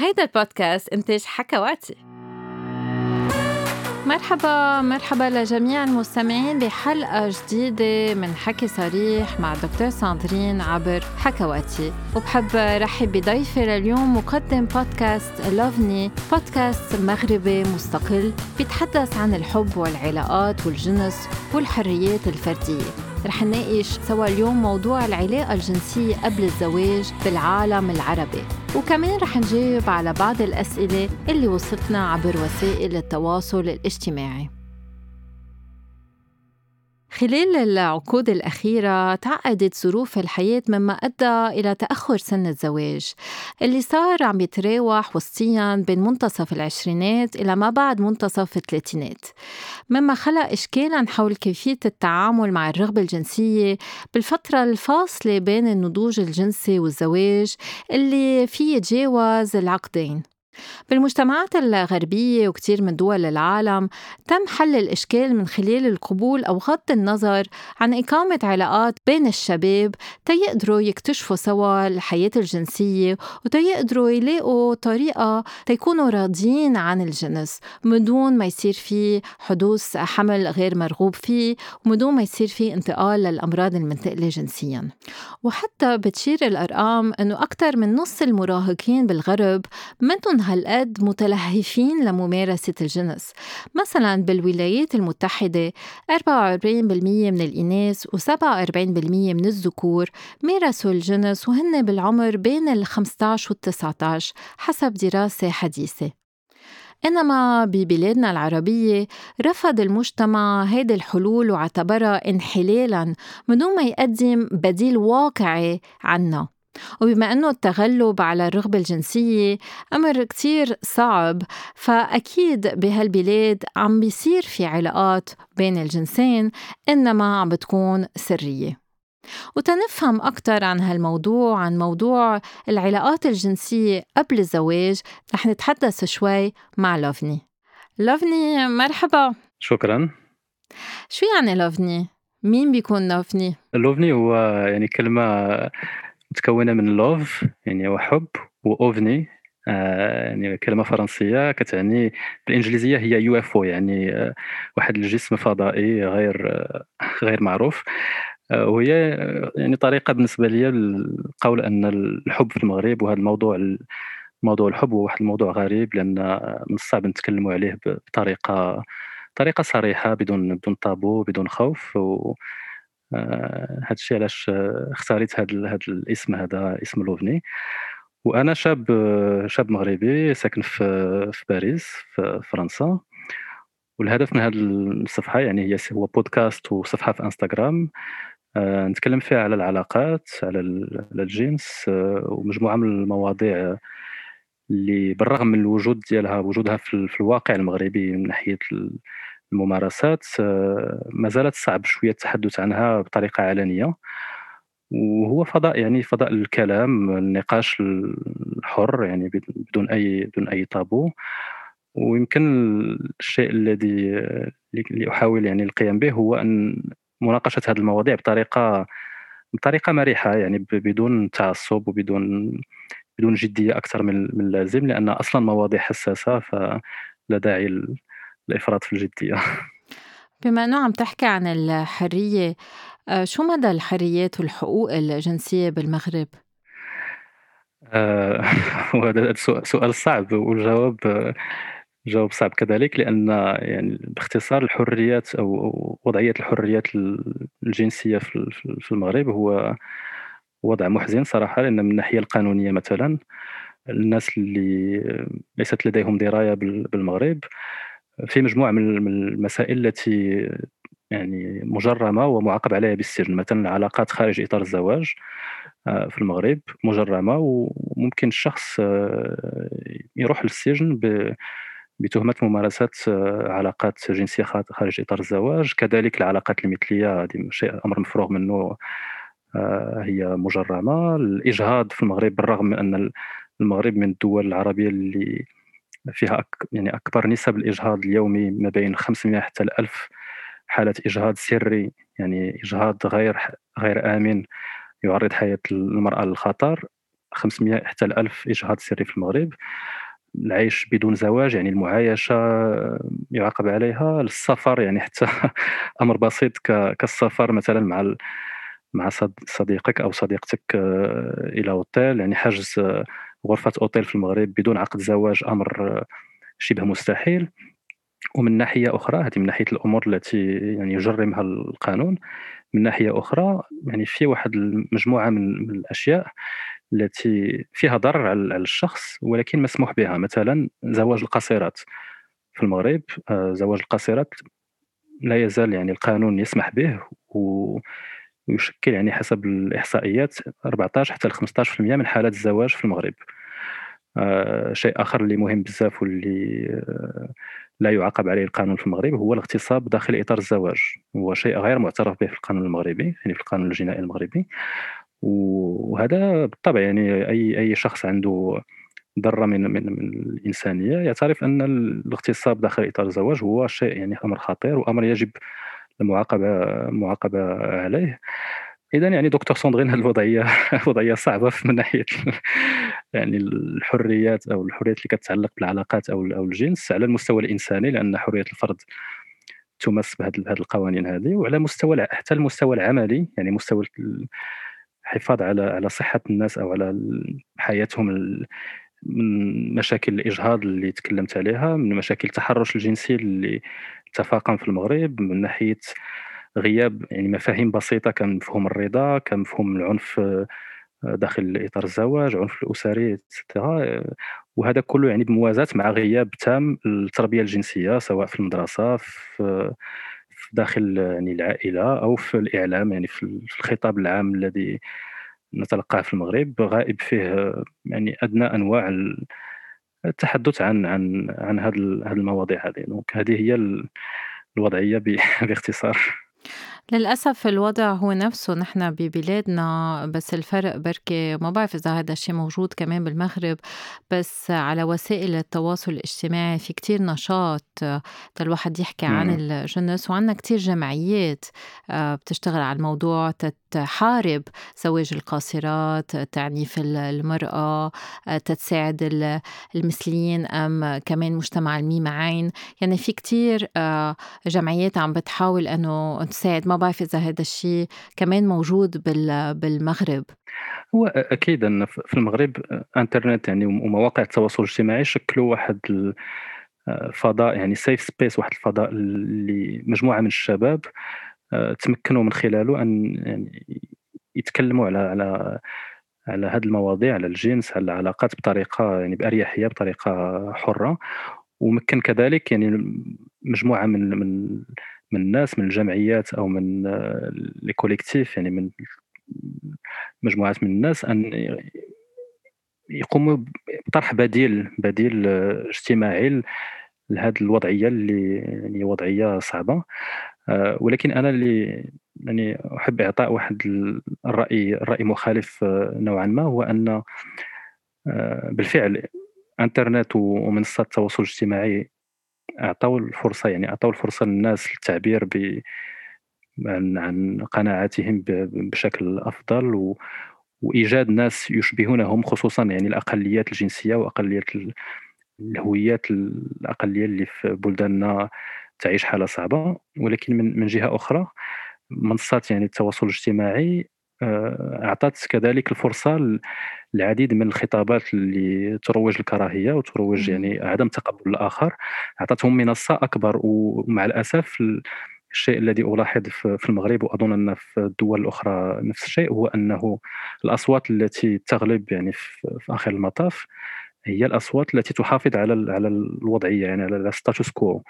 هيدا البودكاست إنتاج حكواتي. مرحبا مرحبا لجميع المستمعين بحلقة جديدة من حكي صريح مع دكتور ساندرين عبر حكواتي. وبحب رحب بضيفي لليوم مقدم بودكاست لوفني بودكاست مغربي مستقل بيتحدث عن الحب والعلاقات والجنس والحريات الفردية. رح نناقش سوا اليوم موضوع العلاقة الجنسية قبل الزواج بالعالم العربي. وكمان رح نجاوب على بعض الأسئلة اللي وصلتنا عبر وسائل التواصل الاجتماعي. خلال العقود الأخيرة تعقدت ظروف الحياة مما أدى إلى تأخر سن الزواج اللي صار عم يتراوح وسطيا بين منتصف العشرينات إلى ما بعد منتصف الثلاثينات. مما خلق إشكالا حول كيفية التعامل مع الرغبة الجنسية بالفترة الفاصلة بين النضوج الجنسي والزواج اللي فيه يتجاوز العقدين. بالمجتمعات الغربية وكتير من دول العالم تم حل الإشكال من خلال القبول أو غض النظر عن إقامة علاقات بين الشباب تيقدروا يكتشفوا سوا الحياة الجنسية وتيقدروا يلاقوا طريقة تيكونوا راضيين عن الجنس من دون ما يصير في حدوث حمل غير مرغوب فيه ومن دون ما يصير في انتقال للأمراض المنتقلة جنسيا. وحتى بتشير الأرقام أنه أكثر من نص المراهقين بالغرب منهم هالقد متلهفين لممارسة الجنس. مثلا بالولايات المتحدة 44% من الإناث و47% من الذكور مارسوا الجنس وهن بالعمر بين ال 15 وال 19 حسب دراسة حديثة. إنما ببلادنا العربية رفض المجتمع هيدي الحلول واعتبرها انحلالا من دون ما يقدم بديل واقعي عنا. وبما أنه التغلب على الرغبة الجنسية أمر كتير صعب فأكيد بهالبلاد عم بيصير في علاقات بين الجنسين إنما عم بتكون سرية وتنفهم أكثر عن هالموضوع عن موضوع العلاقات الجنسية قبل الزواج رح نتحدث شوي مع لوفني لوفني مرحبا شكرا شو يعني لوفني؟ مين بيكون لوفني؟ لوفني هو يعني كلمة متكونه من لوف يعني هو حب واوفني آه يعني كلمة فرنسية كتعني بالإنجليزية هي يو إف أو يعني آه واحد الجسم فضائي غير آه غير معروف. وهي يعني طريقة بالنسبة لي للقول أن الحب في المغرب وهذا الموضوع موضوع الحب هو واحد الموضوع غريب لأن من الصعب نتكلموا عليه بطريقة طريقة صريحة بدون بدون طابو بدون خوف و هذا الشيء علاش اختاريت هذا الاسم هذا اسم لوفني. وأنا شاب شاب مغربي ساكن في في باريس في فرنسا. والهدف من هذه الصفحه يعني هي هو بودكاست وصفحة في إنستغرام. آه، نتكلم فيها على العلاقات على الجنس آه، ومجموعة من المواضيع اللي بالرغم من الوجود ديالها وجودها في الواقع المغربي من ناحية الممارسات آه، ما زالت صعب شوية التحدث عنها بطريقة علنية. وهو فضاء يعني فضاء الكلام النقاش الحر يعني بدون أي بدون أي طابو. ويمكن الشيء الذي اللي أحاول يعني القيام به هو أن مناقشة هذه المواضيع بطريقة بطريقة مرحة يعني بدون تعصب وبدون بدون جدية أكثر من اللازم لأن أصلا مواضيع حساسة فلا داعي الإفراط في الجدية بما أنه عم تحكي عن الحرية آه، شو مدى الحريات والحقوق الجنسية بالمغرب؟ آه، وهذا سؤال صعب والجواب جواب صعب كذلك لأن يعني باختصار الحريات أو وضعية الحريات الجنسية في المغرب هو وضع محزن صراحة لأن من الناحية القانونية مثلا الناس اللي ليست لديهم دراية بالمغرب في مجموعة من المسائل التي يعني مجرمة ومعاقب عليها بالسجن مثلا علاقات خارج إطار الزواج آه، في المغرب مجرمة وممكن الشخص آه، يروح للسجن بتهمة ممارسة آه، علاقات جنسية خارج إطار الزواج. كذلك العلاقات المثلية هذه شيء أمر مفروغ منه هي مجرمة. الإجهاض في المغرب بالرغم من ان المغرب من الدول العربية اللي فيها أك يعني أكبر نسب الإجهاض اليومي ما بين 500 حتى 1000 حالة إجهاض سري يعني إجهاض غير غير آمن يعرض حياة المرأة للخطر. 500 حتى ل 1000 إجهاض سري في المغرب. العيش بدون زواج يعني المعايشة يُعاقب عليها، السفر يعني حتى أمر بسيط كالسفر مثلًا مع مع صد صديقك أو صديقتك آه، إلى أوتيل، يعني حجز غرفة أوتيل في المغرب بدون عقد زواج أمر آه، شبه مستحيل. ومن ناحية أخرى هذه من ناحية الأمور التي يعني يجرمها القانون، من ناحية أخرى يعني في واحد المجموعة من الأشياء التي فيها ضرر على الشخص ولكن مسموح بها، مثلًا زواج القاصرات في المغرب، آه، زواج القاصرات لا يزال يعني القانون يسمح به و ويشكل يعني حسب الإحصائيات 14 حتى ل15% من حالات الزواج في المغرب. آه، شيء آخر اللي مهم بزاف واللي آه، لا يعاقب عليه القانون في المغرب هو الاغتصاب داخل إطار الزواج، هو شيء غير معترف به في القانون المغربي، يعني في القانون الجنائي المغربي، وهذا بالطبع يعني أي أي شخص عنده ذرة من من من الإنسانية يعترف أن الاغتصاب داخل إطار الزواج هو شيء يعني أمر خطير وأمر يجب المعاقبة المعاقبة عليه. إذا يعني دكتور ساندرين هذه الوضعية وضعية صعبة من ناحية يعني الحريات أو الحريات اللي كتتعلق بالعلاقات أو أو الجنس على المستوى الإنساني لأن حرية الفرد تمس بهذه القوانين هذه وعلى مستوى حتى المستوى العملي يعني مستوى الحفاظ على على صحة الناس أو على حياتهم من مشاكل الإجهاض اللي تكلمت عليها من مشاكل التحرش الجنسي اللي تفاقم في المغرب من ناحية غياب يعني مفاهيم بسيطة كمفهوم الرضا كمفهوم العنف آه، داخل إطار الزواج العنف الأسري اكسترا وهذا كله يعني بموازاة مع غياب تام التربية الجنسية سواء في المدرسة في داخل يعني العائلة أو في الإعلام يعني في الخطاب العام الذي نتلقاه في المغرب غائب فيه يعني أدنى أنواع التحدث عن عن عن هذه المواضيع هذه. دونك هذه هي الوضعية باختصار. للأسف الوضع هو نفسه نحن ببلادنا بس الفرق بركي ما بعرف إذا هذا الشيء موجود كمان بالمغرب بس على وسائل التواصل الاجتماعي في كتير نشاط الواحد يحكي عن الجنس وعنا كتير جمعيات آه، بتشتغل على الموضوع تحارب زواج القاصرات تعنيف المرأة آه، تتساعد المثليين أم كمان مجتمع الميم عين. يعني في كتير آه، جمعيات عم بتحاول أنه تساعد. ما بعرف إذا هذا الشيء كمان موجود بالمغرب؟ هو أكيد أن في المغرب إنترنت يعني ومواقع التواصل الاجتماعي شكلوا واحد فضاء يعني سيف سبيس واحد الفضاء اللي مجموعة من الشباب آه، تمكنوا من خلاله أن يعني يتكلموا على على على هذه المواضيع على الجنس على العلاقات بطريقة يعني بأريحية بطريقة حرة. ومكن كذلك يعني مجموعة من من من الناس من الجمعيات أو من آه، لي كوليكتيف يعني من مجموعات من الناس أن يقوموا بطرح بديل بديل آه، اجتماعي لهذه الوضعية اللي يعني وضعية صعبة. آه، ولكن أنا اللي يعني أحب إعطاء واحد الرأي الراي مخالف آه، نوعا ما هو أن بالفعل إنترنت ومنصات التواصل الاجتماعي أعطوا الفرصة يعني أعطوا الفرصة للناس للتعبير ب عن عن قناعاتهم بشكل أفضل و وإيجاد ناس يشبهونهم خصوصا يعني الأقليات الجنسية وأقليات الهويات الأقلية اللي في بلداننا تعيش حالة صعبة. ولكن من من جهة أخرى منصات يعني التواصل الاجتماعي اعطت كذلك الفرصة للعديد من الخطابات اللي تروج الكراهية وتروج يعني عدم تقبل الآخر. أعطتهم منصة أكبر ومع الأسف الشيء الذي ألاحظ في المغرب وأظن أن في الدول الأخرى نفس الشيء هو أنه الأصوات التي تغلب يعني في آخر المطاف هي الأصوات التي تحافظ على على الوضعية يعني على الستاتوس كو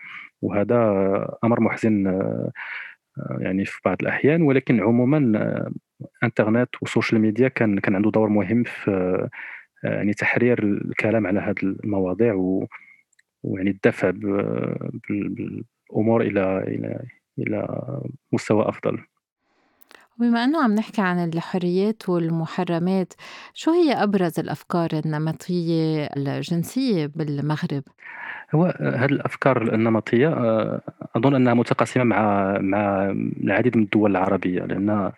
وهذا أمر محزن آه، يعني في بعض الأحيان ولكن عموما آه، انترنت وال social media كان كان عنده دور مهم في آه، يعني تحرير الكلام على هذه المواضيع ويعني الدفع بالأمور إلى إلى إلى مستوى أفضل بما أنه عم نحكي عن الحريات والمحرمات شو هي أبرز الأفكار النمطية الجنسية بالمغرب؟ هو هذه الأفكار النمطية آه، أظن أنها متقاسمة مع مع العديد من الدول العربية لأن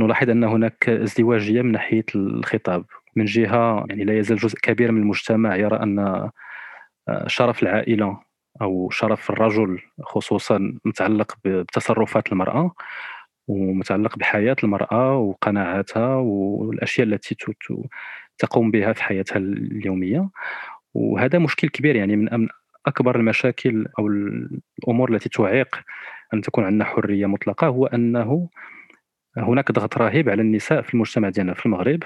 نلاحظ أن هناك ازدواجيه من ناحية الخطاب. من جهة يعني لا يزال جزء كبير من المجتمع يرى أن آه، شرف العائلة أو شرف الرجل خصوصا متعلق بتصرفات المرأة ومتعلق بحياة المرأة وقناعاتها والأشياء التي تقوم بها في حياتها اليومية. وهذا مشكل كبير يعني من أكبر المشاكل أو الأمور التي تعيق أن تكون عندنا حرية مطلقة هو أنه هناك ضغط رهيب على النساء في المجتمع ديالنا في المغرب.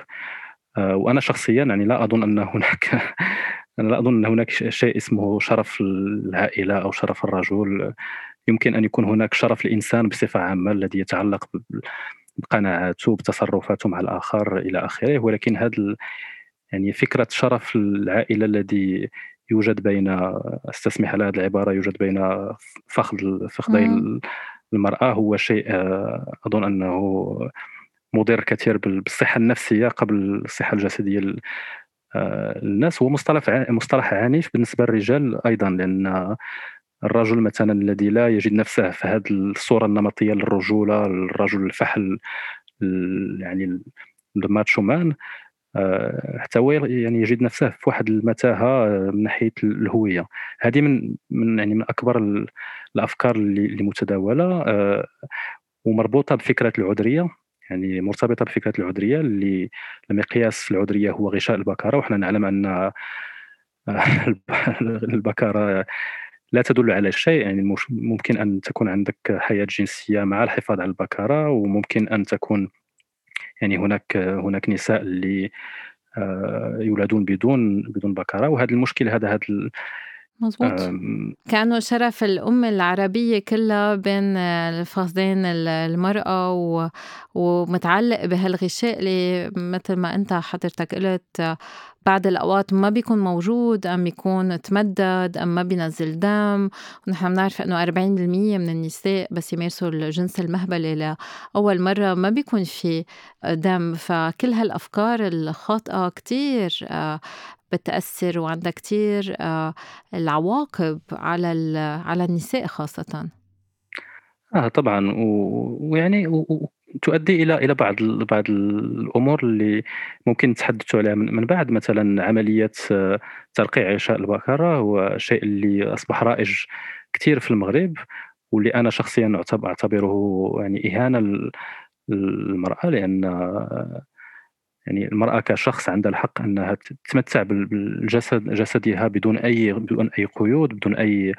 آه، وأنا شخصيا يعني لا أظن أن هناك أنا لا أظن أن هناك شيء اسمه شرف العائلة أو شرف الرجل. يمكن أن يكون هناك شرف الإنسان بصفة عامة الذي يتعلق بقناعاته بتصرفاته مع الآخر إلى آخره. ولكن هذا يعني فكرة شرف العائلة الذي يوجد بين أستسمح على هذه العبارة يوجد بين فخذ فخذي المرأة هو شيء آه، أظن أنه مضر كثير بالصحة النفسية قبل الصحة الجسدية للناس آه، هو مصطلح مصطلح عنيف بالنسبة للرجال أيضا لأن الرجل مثلا الذي لا يجد نفسه في هذه الصورة النمطية للرجولة الرجل الفحل يعني الماتشو مان حتى هو يعني يجد نفسه في واحد المتاهة من ناحية الهوية. هذه من من يعني من أكبر الأفكار اللي متداولة آه، ومربوطة بفكرة العذرية. يعني مرتبطة بفكرة العذرية اللي المقياس العذرية هو غشاء البكارة. وحنا نعلم أن البكارة لا تدل على شيء. يعني ممكن أن تكون عندك حياة جنسية مع الحفاظ على البكارة وممكن أن تكون يعني هناك هناك نساء اللي آه، يولدون بدون بدون بكاره وهذا المشكل هذا هذا مزبوط كانوا شرف الأمة العربية كلها بين الفخذين المرأة و... ومتعلق بهالغشاء اللي مثل ما أنت حضرتك قلت بعد الأوقات ما بيكون موجود أم بيكون تمدد أم ما بينزل دم. ونحن بنعرف إنه 40% من النساء بس يمارسوا الجنس المهبلة لأول مرة ما بيكون في دم. فكل هالأفكار الخاطئة كتير آه، بتأثر وعندها كتير آه، العواقب على على النساء خاصة آه طبعا ويعني. تؤدي إلى إلى بعض بعض الأمور اللي ممكن نتحدثوا عليها من بعد مثلا عملية آه، ترقيع عشاء البكره هو شيء اللي أصبح رائج كثير في المغرب واللي أنا شخصيا أعتبره يعني إهانة للمرأة لأن يعني المرأة كشخص عندها الحق أنها تتمتع بالجسد جسدها بدون أي بدون أي قيود بدون أي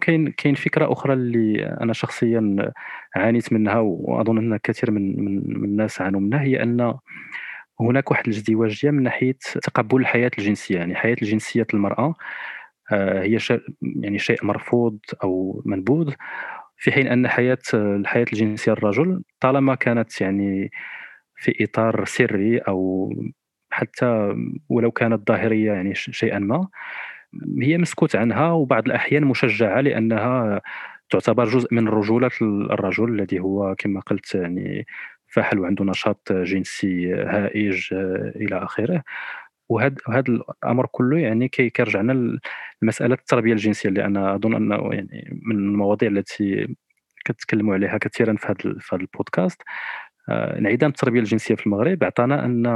كاين كاين فكرة أخرى اللي أنا شخصيا عانيت منها وأظن أن كثير من من, من الناس عانوا منها هي أن هناك واحد الازدواجية من ناحية تقبل الحياة الجنسية. يعني الحياة الجنسية المرأة آه، هي شيء يعني شيء مرفوض أو منبوذ في حين أن حياة الحياة الجنسية الرجل طالما كانت يعني في إطار سري أو حتى ولو كانت ظاهرية يعني شيئا ما هي مسكوت عنها وبعض الأحيان مشجعة لأنها تعتبر جزء من رجولة الرجل الذي هو كما قلت يعني فاحل وعنده نشاط جنسي هائج إلى آخره. وهذا هذا الأمر كله يعني كي كيرجعنا لمساله التربية الجنسية اللي أنا أظن أنه يعني من المواضيع التي كتكلموا عليها كثيرا في هذا البودكاست. انعدام التربية الجنسية في المغرب اعطانا أن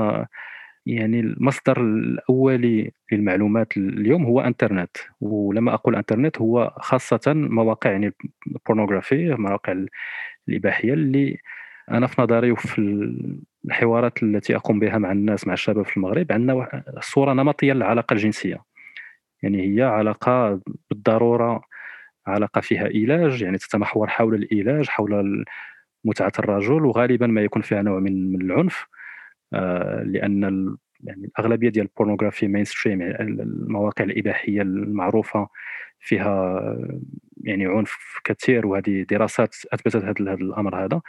يعني المصدر الأولي للمعلومات اليوم هو إنترنت ولما أقول إنترنت هو خاصة مواقع يعني البورنوغرافي مواقع الإباحية اللي أنا في نظري وفي الحوارات التي أقوم بها مع الناس مع الشباب في المغرب عندنا صورة نمطية للعلاقة الجنسية. يعني هي علاقة بالضرورة علاقة فيها إيلاج يعني تتمحور حول الإيلاج حول متعة الرجل وغالبا ما يكون فيها نوع من العنف آه، لأن يعني الأغلبية ديال ال pornographie mainstream يعني المواقع الإباحية المعروفة فيها يعني عنف كثير وهذه دراسات أثبتت هذا الأمر هذا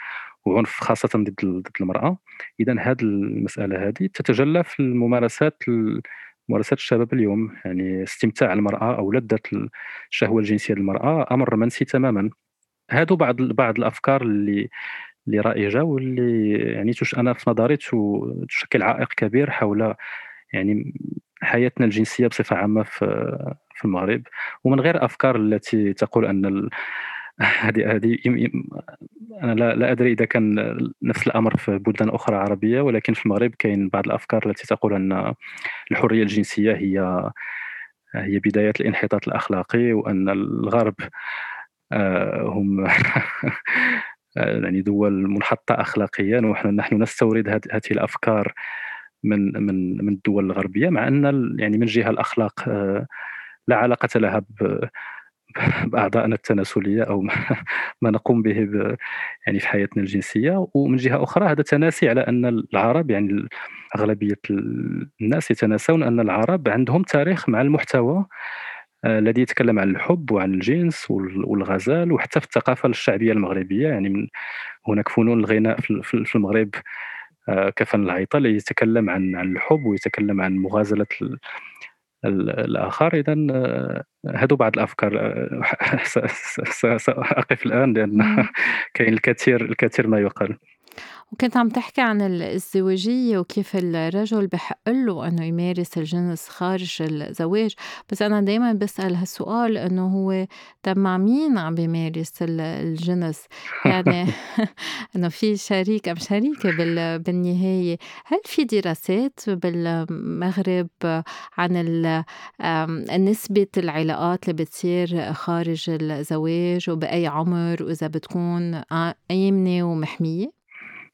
وعنف خاصة ضد ضد المرأة. اذا هذه المسألة هذه تتجلى في الممارسات ممارسات الشباب اليوم يعني استمتاع المرأة أو لذة الشهوة الجنسية للمرأة أمر منسي تماما. هادو بعض بعض الأفكار اللي اللي رائجة واللي يعني تش أنا في نظري تشكل عائق كبير حول يعني حياتنا الجنسية بصفة عامة في في المغرب. ومن غير أفكار التي تقول أن هذه هذه أنا لا لا أدري إذا كان نفس الأمر في بلدان أخرى عربية ولكن في المغرب كاين بعض الأفكار التي تقول أن الحرية الجنسية هي هي بداية الانحطاط الأخلاقي وأن الغرب هم يعني دول منحطة أخلاقيا ونحن نحن نستورد هذه الأفكار من من من الدول الغربية مع أن يعني من جهة الأخلاق آه، لا علاقة لها بأعضائنا التناسلية أو ما نقوم به يعني في حياتنا الجنسية. ومن جهة أخرى هذا تناسي على أن العرب يعني أغلبية الناس يتناسون أن العرب عندهم تاريخ مع المحتوى. آه، الذي يتكلم عن الحب وعن الجنس والغزال وحتى في الثقافة الشعبية المغربية. يعني من هناك فنون الغناء في المغرب آه، كفن العيطة اللي يتكلم عن عن الحب ويتكلم عن مغازلة الآخر. إذا آه، هذو بعض الأفكار آه، سأقف الآن لأن كاين الكثير الكثير ما يقال. وكنت عم تحكي عن الازدواجية وكيف الرجل بحق له إنه يمارس الجنس خارج الزواج. بس أنا دايما بسأل هالسؤال إنه هو طب مع مين عم بيمارس الجنس؟ يعني إنه في شريك أم شريكة بالنهاية. هل في دراسات بالمغرب عن نسبة العلاقات اللي بتصير خارج الزواج وبأي عمر وإذا بتكون آمنة ومحمية؟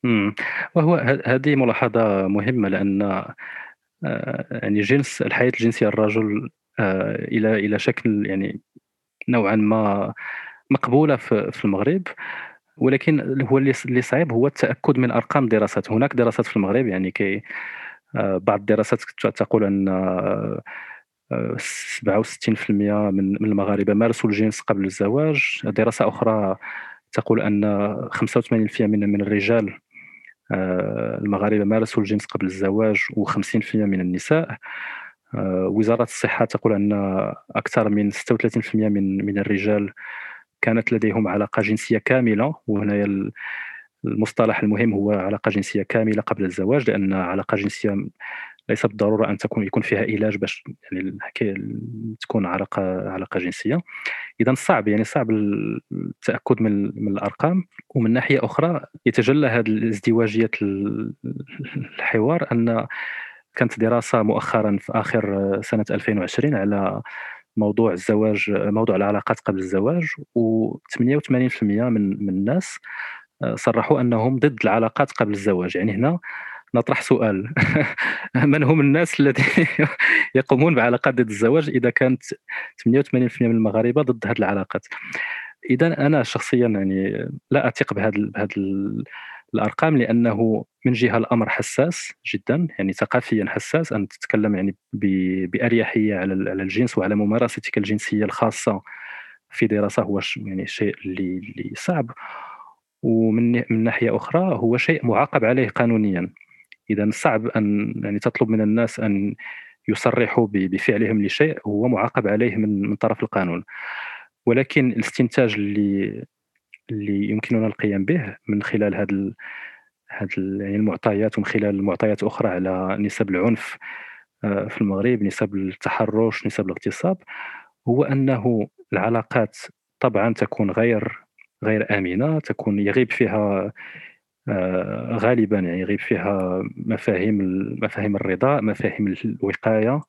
إمم. وهو هذه ملاحظة مهمة لأن آه، يعني جنس الحياة الجنسية الرجل آه، إلى إلى شكل يعني نوعًا ما مقبولة في المغرب، ولكن هو اللي صعيب هو التأكد من أرقام الدراسات، هناك دراسات في المغرب يعني كي آه، بعض الدراسات تقول أن 67% من من المغاربة مارسوا الجنس قبل الزواج، دراسة أخرى تقول أن 85% من من الرجال آه، المغاربة مارسوا الجنس قبل الزواج و50% من النساء. آه، وزارة الصحة تقول أن أكثر من 36% من من الرجال كانت لديهم علاقة جنسية كاملة. وهنا المصطلح المهم هو علاقة جنسية كاملة قبل الزواج لأن علاقة جنسية ليس بالضرورة أن تكون يكون فيها علاج باش يعني تكون علاقة علاقة جنسية. إذا صعب يعني صعب التأكد من من الأرقام. ومن ناحية أخرى يتجلى هذه الازدواجية الحوار أن كانت دراسة مؤخرا في آخر سنة 2020 على موضوع الزواج موضوع العلاقات قبل الزواج و88% من من الناس صرحوا أنهم ضد العلاقات قبل الزواج. يعني هنا نطرح سؤال. من هم الناس الذين يقومون بعلاقات ضد الزواج إذا كانت 88% من المغاربة ضد هذه العلاقات؟ إذا أنا شخصيا يعني لا أثق بهذا بهذا الأرقام لأنه من جهة الأمر حساس جدا يعني ثقافيا حساس. ان تتكلم يعني بأريحية على الجنس وعلى ممارستك الجنسية الخاصة في دراسة هو يعني شيء اللي اللي صعب. ومن من ناحية أخرى هو شيء معاقب عليه قانونيا. اذا صعب أن يعني تطلب من الناس أن يصرحوا بفعلهم لشيء هو معاقب عليه من من طرف القانون. ولكن الاستنتاج اللي اللي يمكننا القيام به من خلال هذا هذه يعني المعطيات ومن خلال معطيات أخرى على نسب العنف آه، في المغرب نسب التحرش نسب الاغتصاب هو أنه العلاقات طبعا تكون غير غير آمنة تكون يغيب فيها غالبا يعني يغيب فيها مفاهيم مفاهيم الرضا مفاهيم الوقاية.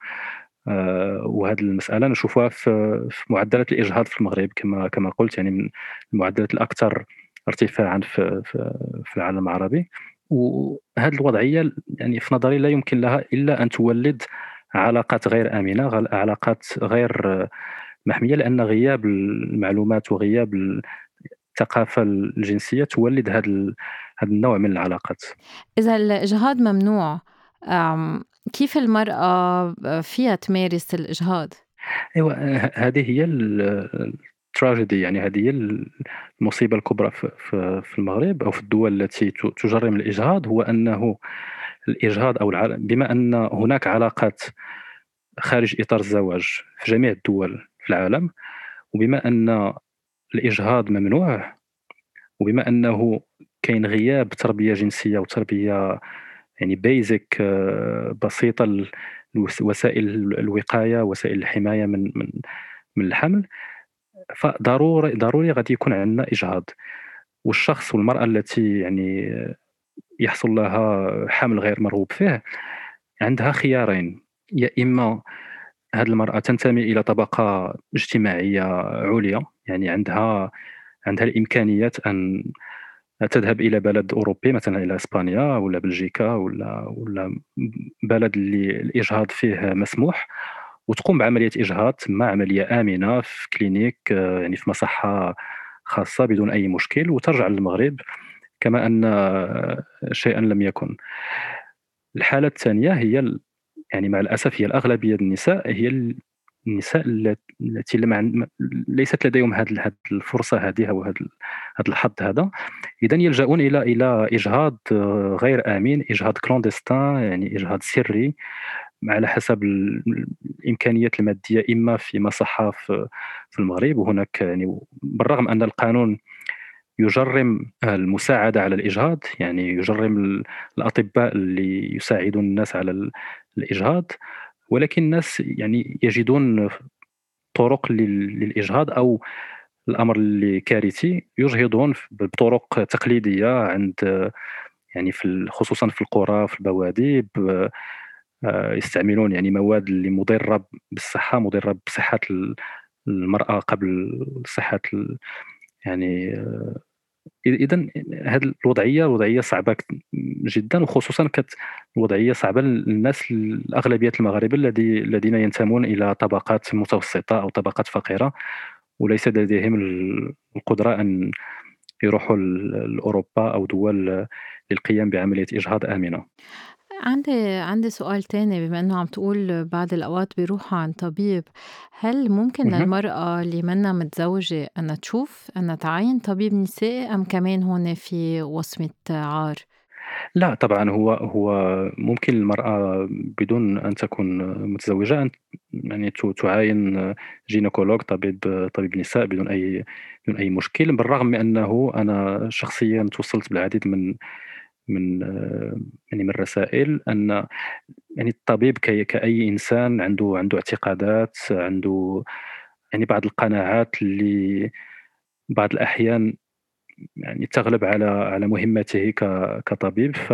آه، وهذه المسألة نشوفها في معدلات الإجهاض في المغرب كما كما قلت يعني من المعدلات الأكثر ارتفاعا في في, العالم العربي. وهذه الوضعية يعني في نظري لا يمكن لها إلا أن تولد علاقات غير آمنة علاقات غير محمية لأن غياب المعلومات وغياب الثقافة الجنسية تولد هذا هذا النوع من العلاقات إذا الإجهاض ممنوع كيف المرأة فيها تمارس الإجهاض؟ أيوه هذه هي التراجيدي يعني هذه هي المصيبة الكبرى في المغرب أو في الدول التي تجرم الإجهاض هو أنه الإجهاض أو بما أن هناك علاقات خارج إطار الزواج في جميع الدول في العالم وبما أن الإجهاض ممنوع وبما أنه كاين غياب تربية جنسية وتربية يعني بيزك آه، بسيطة وسائل الوقاية وسائل الحماية من من من الحمل. فضروري ضروري غادي يكون عندنا إجهاض، والشخص والمرأة التي يعني يحصل لها حمل غير مرغوب فيه عندها خيارين. يا إما هذه المرأة تنتمي إلى طبقة اجتماعية عليا يعني عندها عندها الإمكانيات أن تذهب إلى بلد أوروبي مثلا إلى إسبانيا ولا بلجيكا ولا ولا بلد اللي الإجهاض فيه مسموح وتقوم بعملية إجهاض تما عملية آمنة في كلينيك يعني في مصحة خاصة بدون أي مشكل وترجع للمغرب كما أن شيئا لم يكن. الحالة الثانية هي يعني مع الأسف هي الأغلبية النساء هي النساء التي لم ليست لديهم هذه الفرصة هذه أو هذا الحظ هذا إذا يلجؤون إلى إلى إجهاض غير آمن إجهاض كلوندستان يعني إجهاض سري على حسب الإمكانيات المادية إما في مصحه في المغرب وهناك يعني بالرغم أن القانون يجرم المساعدة على الإجهاض يعني يجرم الأطباء اللي يساعدون الناس على الإجهاض ولكن الناس يعني يجدون طرق للإجهاض أو الأمر اللي كارثي يجهضون بطرق تقليدية عند يعني في خصوصا في القرى في البوادي آه، يستعملون يعني مواد اللي مضرة بالصحة مضرة بصحة المرأة قبل صحة يعني آه، اذا هذه الوضعية وضعية صعبة جدا وخصوصا كانت وضعية صعبة للناس الأغلبية المغاربة الذي الذين ينتمون إلى طبقات متوسطة أو طبقات فقيرة وليس لديهم القدرة أن يروحوا لأوروبا أو دول للقيام بعملية إجهاض آمنة. عندي عندي سؤال تاني بما إنه عم تقول بعض الأوقات بيروحوا عند طبيب، هل ممكن للمرأة اللي منا متزوجة أنها تشوف أنها تعاين طبيب نسائي أم كمان هون في وصمة عار؟ لا طبعًا هو هو ممكن المرأة بدون أن تكون متزوجة أن يعني تعاين جينيكولوج طبيب طبيب نساء بدون أي بدون أي مشكل، بالرغم من أنه أنا شخصيًا توصلت بالعديد من من يعني من الرسائل أن يعني الطبيب كأي إنسان عنده عنده اعتقادات عنده يعني بعض القناعات اللي بعض الأحيان يعني تغلب على على مهمته كطبيب. ف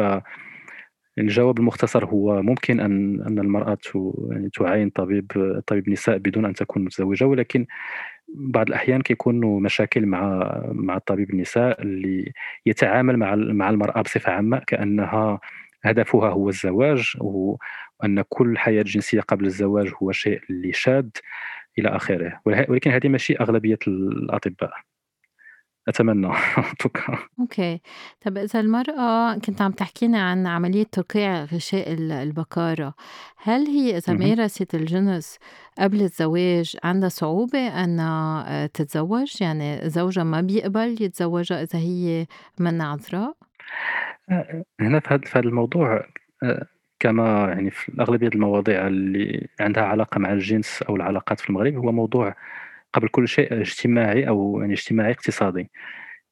الجواب المختصر هو ممكن أن أن المرأة يعني تعاين طبيب طبيب نساء بدون أن تكون متزوجة ولكن بعض الأحيان كيكونوا مشاكل مع مع الطبيب النساء اللي يتعامل مع مع المرأة بصفة عامة كأنها هدفها هو الزواج وأن كل حياة جنسية قبل الزواج هو شيء اللي شاذ إلى آخره. ولكن هذه ماشي أغلبية الأطباء. أتمنى أوكي. طب إذا المرأة كنت عم تحكينا عن عملية ترقيع غشاء البكارة، هل هي إذا مارست الجنس قبل الزواج عندها صعوبة أنها آه، تتزوج؟ يعني زوجها ما بيقبل يتزوجها إذا هي منا عذراء؟ هنا في هذا في هذا الموضوع كما يعني في أغلبية المواضيع اللي عندها علاقة مع الجنس أو العلاقات في المغرب هو موضوع قبل كل شيء اجتماعي أو يعني اجتماعي اقتصادي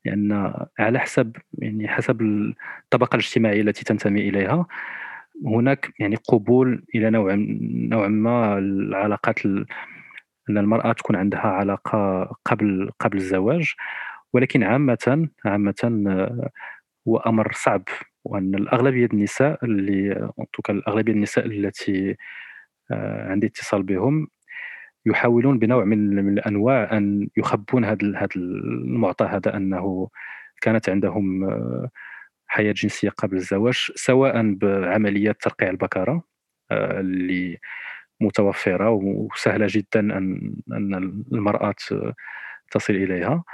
لأن على حسب يعني حسب الطبقة الاجتماعية التي تنتمي إليها هناك يعني قبول إلى نوع نوعا ما العلاقات أن المرأة تكون عندها علاقة قبل قبل الزواج ولكن عامة عامة هو أمر صعب وأن الأغلبية النساء اللي الأغلبية النساء التي آه، عندي اتصال بهم يحاولون بنوع من الأنواع أن يخبون هذا هذا المعطى هذا أنه كانت عندهم آه، حياة جنسية قبل الزواج سواء بعمليات ترقيع البكارة آه، اللي متوفرة وسهلة جدا ان أن المرأة تصل إليها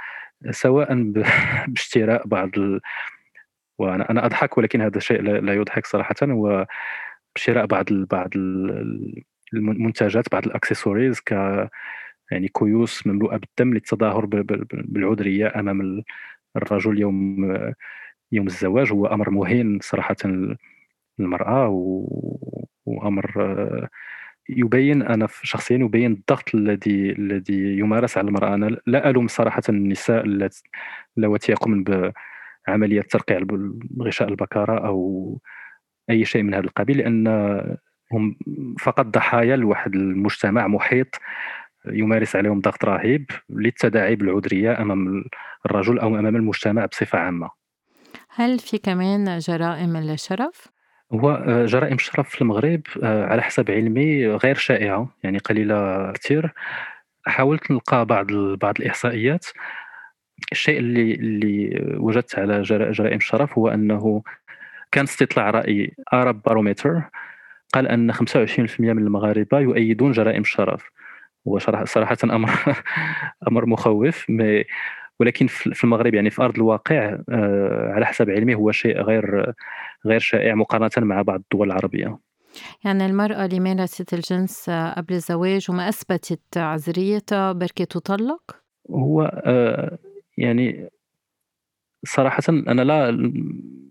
سواء باشتراء بعض ال... وأنا أنا أضحك ولكن هذا الشيء لا يضحك صراحة هو بشراء بعض ال... بعض ال... المنتجات بعض ال accessoires ك يعني كيوس مملوءة بالدم للتظاهر بالعذرية أمام الرجل يوم يوم الزواج. هو أمر مهين صراحة للمرأة وأمر يبين أنا شخصيا يبين الضغط الذي الذي يمارس على المرأة. أنا لا ألوم صراحة النساء اللواتي يقومن بعملية ترقيع غشاء البكارة أو أي شيء من هذا القبيل لأن هم فقط ضحايا لواحد المجتمع محيط يمارس عليهم ضغط رهيب للتداعي بالعذرية أمام الرجل أو أمام المجتمع بصفة عامة. هل في كمان جرائم الشرف؟ هو آه، جرائم الشرف في المغرب آه، على حسب علمي غير شائعة يعني قليلة كثير. حاولت نلقى بعض بعض الإحصائيات. الشيء اللي اللي وجدت على جرائم الشرف هو أنه كان استطلاع رأي ارب بارومتر قال أن 25% من المغاربة يؤيدون جرائم الشرف هو صراحة أمر أمر مخوف ولكن في المغرب يعني في أرض الواقع آه، على حسب علمي هو شيء غير غير شائع مقارنة مع بعض الدول العربية يعني المرأة اللي مارست الجنس قبل الزواج وما أثبتت عذريتها بركي تطلق؟ هو آه، يعني صراحة أنا لا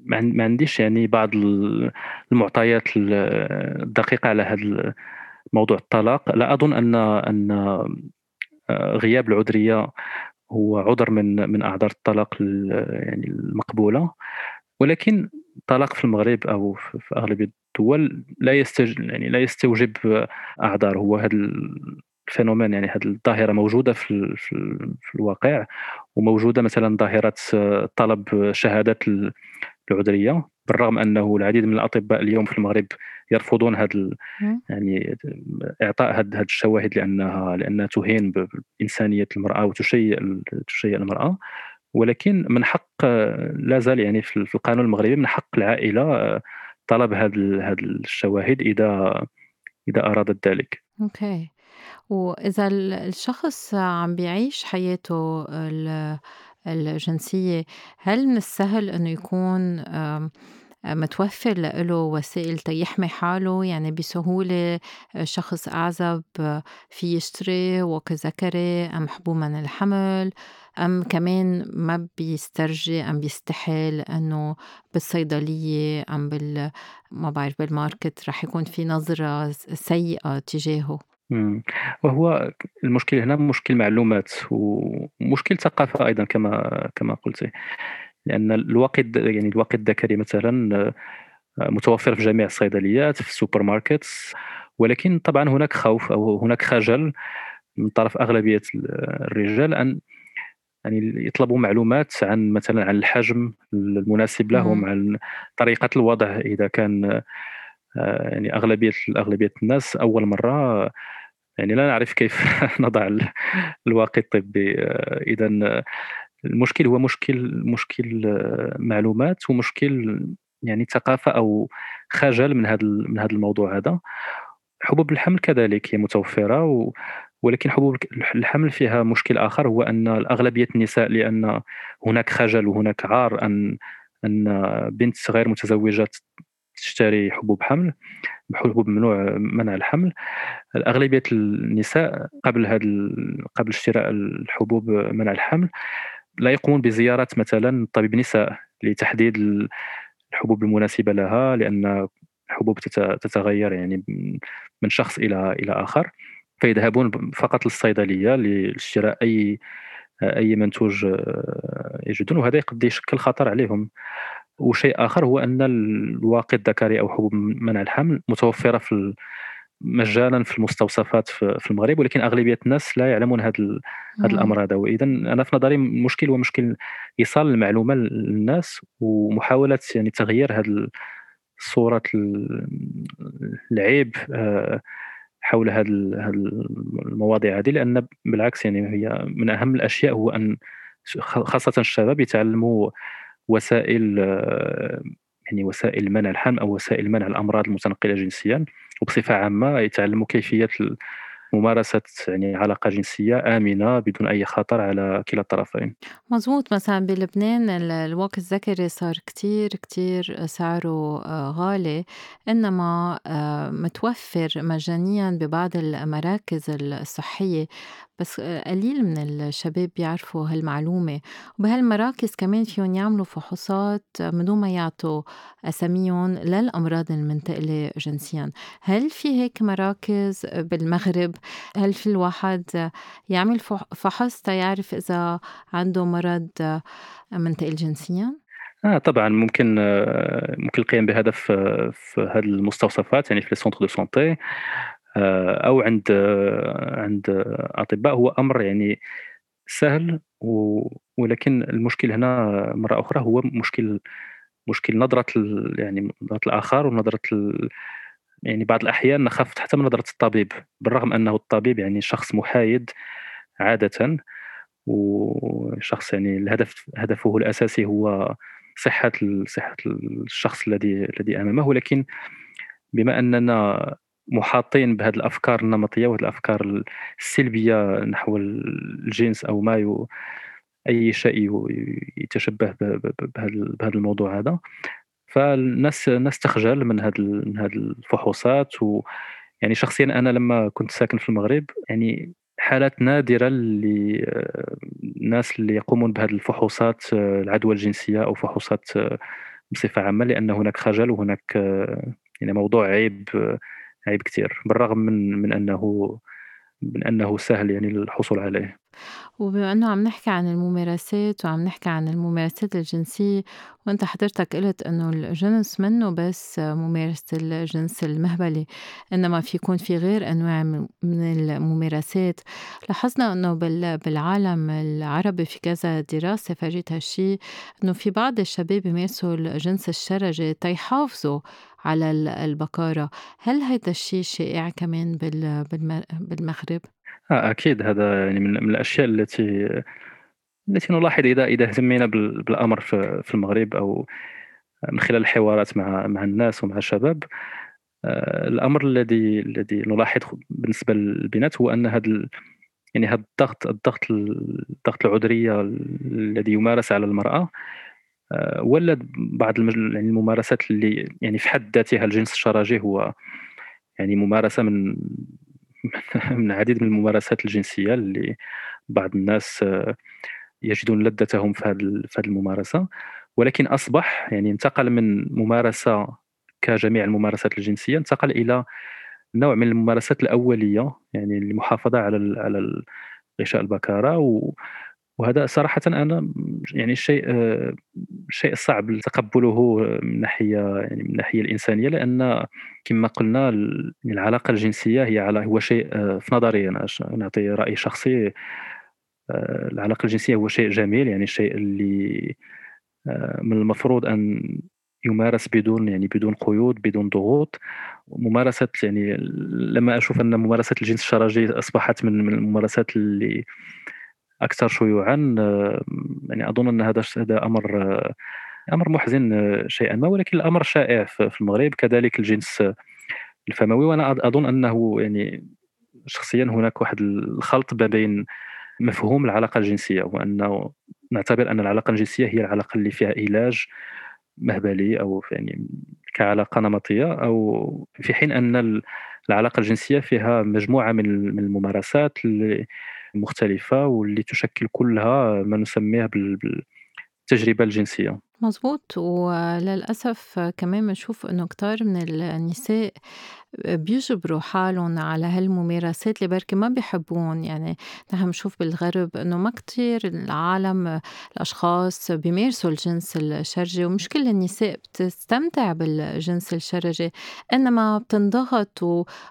ما عنديش يعني بعض المعطيات الدقيقة على هذا موضوع الطلاق لا أظن أن أن آه، غياب العذرية هو عذر من من أعذار الطلاق يعني المقبولة. ولكن الطلاق في المغرب أو في اغلبيه الدول لا يستج يعني لا يستوجب أعذار. هو هذا الفينومين يعني هذه الظاهرة موجودة في في, في الواقع وموجودة مثلا ظاهرة طلب شهادات العذرية بالرغم أنه العديد من الأطباء اليوم في المغرب يرفضون هذا يعني إعطاء هذه الشواهد لأنها لأنها تهين بإنسانية المرأة وتشيء تشيء المرأة ولكن من حق لا زال يعني في القانون المغربي من حق العائلة طلب هذه هذه الشواهد إذا إذا أرادت ذلك. أوكي. وإذا الشخص عم بيعيش حياته الجنسية هل من السهل إنه يكون متوفر له وسائل تيحمي حاله؟ يعني بسهولة شخص أعزب في يشتري وقت ذكري أم حبوب من الحمل أم كمان ما بيسترجي أم بيستحي لأنه بالصيدلية أم بال ما بعرف بال market رح يكون في نظرة سيئة تجاهه؟ وهو المشكل هنا مشكل معلومات ومشكل ثقافة أيضا كما كما قلتِ. لأن الواقي يعني الواقي الذكري مثلا آه، متوفر في جميع الصيدليات في السوبر ماركت ولكن طبعا هناك خوف أو هناك خجل من طرف أغلبية الرجال أن يعني يطلبوا معلومات عن مثلا عن الحجم المناسب لهم عن طريقة الوضع إذا كان يعني أغلبية أغلبية الناس أول مرة يعني لا نعرف كيف نضع الواقي الطبي. آه، اذا المشكل هو مشكل مشكل آه، معلومات ومشكل يعني ثقافة أو خجل من هذا من هذا الموضوع هذا. حبوب الحمل كذلك هي متوفرة و ولكن حبوب الحمل فيها مشكل آخر هو أن أغلبية النساء لأن هناك خجل وهناك عار أن أن بنت غير متزوجة تشتري حبوب حمل حبوب ممنوع منع الحمل. أغلبية النساء قبل هذا قبل شراء الحبوب منع الحمل. لا يقومون بزيارة مثلا طبيب نساء لتحديد الحبوب المناسبة لها لأن الحبوب تتغير يعني من شخص إلى إلى آخر. فيذهبون فقط للصيدلية لشراء أي أي منتوج آه، يجدون وهذا قد يشكل خطر عليهم. وشيء آخر هو أن الواقي الذكري أو حبوب منع الحمل متوفرة في مجانا في المستوصفات في المغرب ولكن أغلبية الناس لا يعلمون هذا هذا الأمر هذا. واذا أنا في نظري المشكل هو مشكل إيصال المعلومة للناس ومحاولة يعني تغيير هذه صورة العيب آه، حول هذه المواضيع هذه. لأن بالعكس يعني هي من أهم الأشياء هو أن خاصة الشباب يتعلموا وسائل يعني وسائل منع الحمل أو وسائل منع الأمراض المتنقلة جنسيا وبصفة عامة يتعلموا كيفية ممارسة يعني علاقة جنسية آمنة بدون أي خطر على كلا الطرفين. مزبوط مثلا بلبنان الوقت الذكري صار كتير كتير سعره آه، غالي إنما آه، متوفر مجانيا ببعض المراكز الصحية. بس قليل من الشباب بيعرفوا هالمعلومة. وبهالمراكز كمان فيهم يعملوا فحوصات من دون ما يعطوا أساميهم للأمراض المنتقلة جنسيا. هل في هيك مراكز بالمغرب؟ هل في الواحد يعمل فحص تيعرف إذا عنده مرض منتقل جنسيا؟ آه طبعا ممكن آه، ممكن القيام بهذا في في هذه المستوصفات يعني في les centres de santé أو عند عند أطباء هو أمر يعني سهل ولكن المشكل هنا مرة أخرى هو مشكل مشكل نظرة ال يعني نظرة الآخر ونظرة ال يعني بعض الأحيان نخاف حتى من نظرة الطبيب، بالرغم أنه الطبيب يعني شخص محايد عادةً، وشخص يعني الهدف هدفه الأساسي هو صحة صحة الشخص الذي الذي أمامه، ولكن بما أننا محاطين بهذه الأفكار النمطية وهذه الأفكار السلبية نحو الجنس أو ما ي أي شيء يتشبه بهذا الموضوع هذا، فالناس الناس تخجل من هاد من هاد الفحوصات ويعني شخصيًا أنا لمّا كنت ساكن في المغرب يعني حالات نادرة للناس اللي يقومون بهذه الفحوصات العدوى الجنسية أو فحوصات بصفة عامة، لأن هناك خجل وهناك يعني موضوع عيب عيب كتير، بالرغم من من أنه من أنه سهل يعني الحصول عليه. وبما إنه عم نحكي عن الممارسات وعم نحكي عن الممارسات الجنسية وأنت حضرتك قلت إنه الجنس منه بس ممارسة الجنس المهبلي إنما في يكون في غير أنواع من الممارسات لاحظنا إنه بالعالم العربي في كذا دراسة فرجت هالشي إنه في بعض الشباب بيمارسوا الجنس الشرجي تيحافظوا على البكارة هل هيدا الشي شائع كمان بالمغرب؟ آه أكيد. هذا يعني من من الأشياء التي التي نلاحظ إذا إذا اهتمينا بالأمر في المغرب أو من خلال الحوارات مع مع الناس ومع الشباب آه، الأمر الذي الذي نلاحظ بالنسبة للبنات هو أن هذا يعني هذا الضغط الضغط الضغط العذرية الذي يمارس على المرأة آه، ولد بعض يعني الممارسات اللي يعني في حد ذاتها الجنس الشرجي هو يعني ممارسة من من العديد من الممارسات الجنسية اللي بعض الناس آه، يجدون لذتهم في هذه الممارسة. ولكن أصبح يعني انتقل من ممارسة كجميع الممارسات الجنسية انتقل إلى نوع من الممارسات الأولية يعني المحافظة على على غشاء البكارة. وهذا صراحة أنا يعني الشيء شيء صعب تقبله من ناحية يعني من الناحية الإنسانية لأن كما قلنا العلاقة الجنسية هي على هو شيء في نظري أنا نعطي رأي شخصي العلاقة الجنسية هو شيء جميل يعني الشيء اللي من المفروض أن يمارس بدون يعني بدون قيود بدون ضغوط. ممارسة يعني لما أشوف أن ممارسة الجنس الشرجي أصبحت من الممارسات اللي أكثر شيوعا يعني أظن أن هذا هذا أمر أمر محزن شيئا ما ولكن الأمر شائع في المغرب كذلك الجنس الفموي. وأنا أظن أنه يعني شخصيا هناك واحد الخلط ما بين مفهوم العلاقة الجنسية وانه نعتبر أن العلاقة الجنسية هي العلاقة اللي فيها علاج مهبلي أو يعني كعلاقة نمطية أو في حين أن العلاقة الجنسية فيها مجموعة من الممارسات اللي مختلفة واللي تشكل كلها ما نسميه بالتجربة الجنسية. مظبوط. وللأسف كمان بنشوف إنه كتار من النساء بيجبروا حالهم على هالممارسات اللي بركي ما بيحبون. يعني نحن بنشوف بالغرب إنه ما كتير العالم الأشخاص بيمارسوا الجنس الشرجي ومش كل النساء بتستمتع بالجنس الشرجي إنما بتنضغط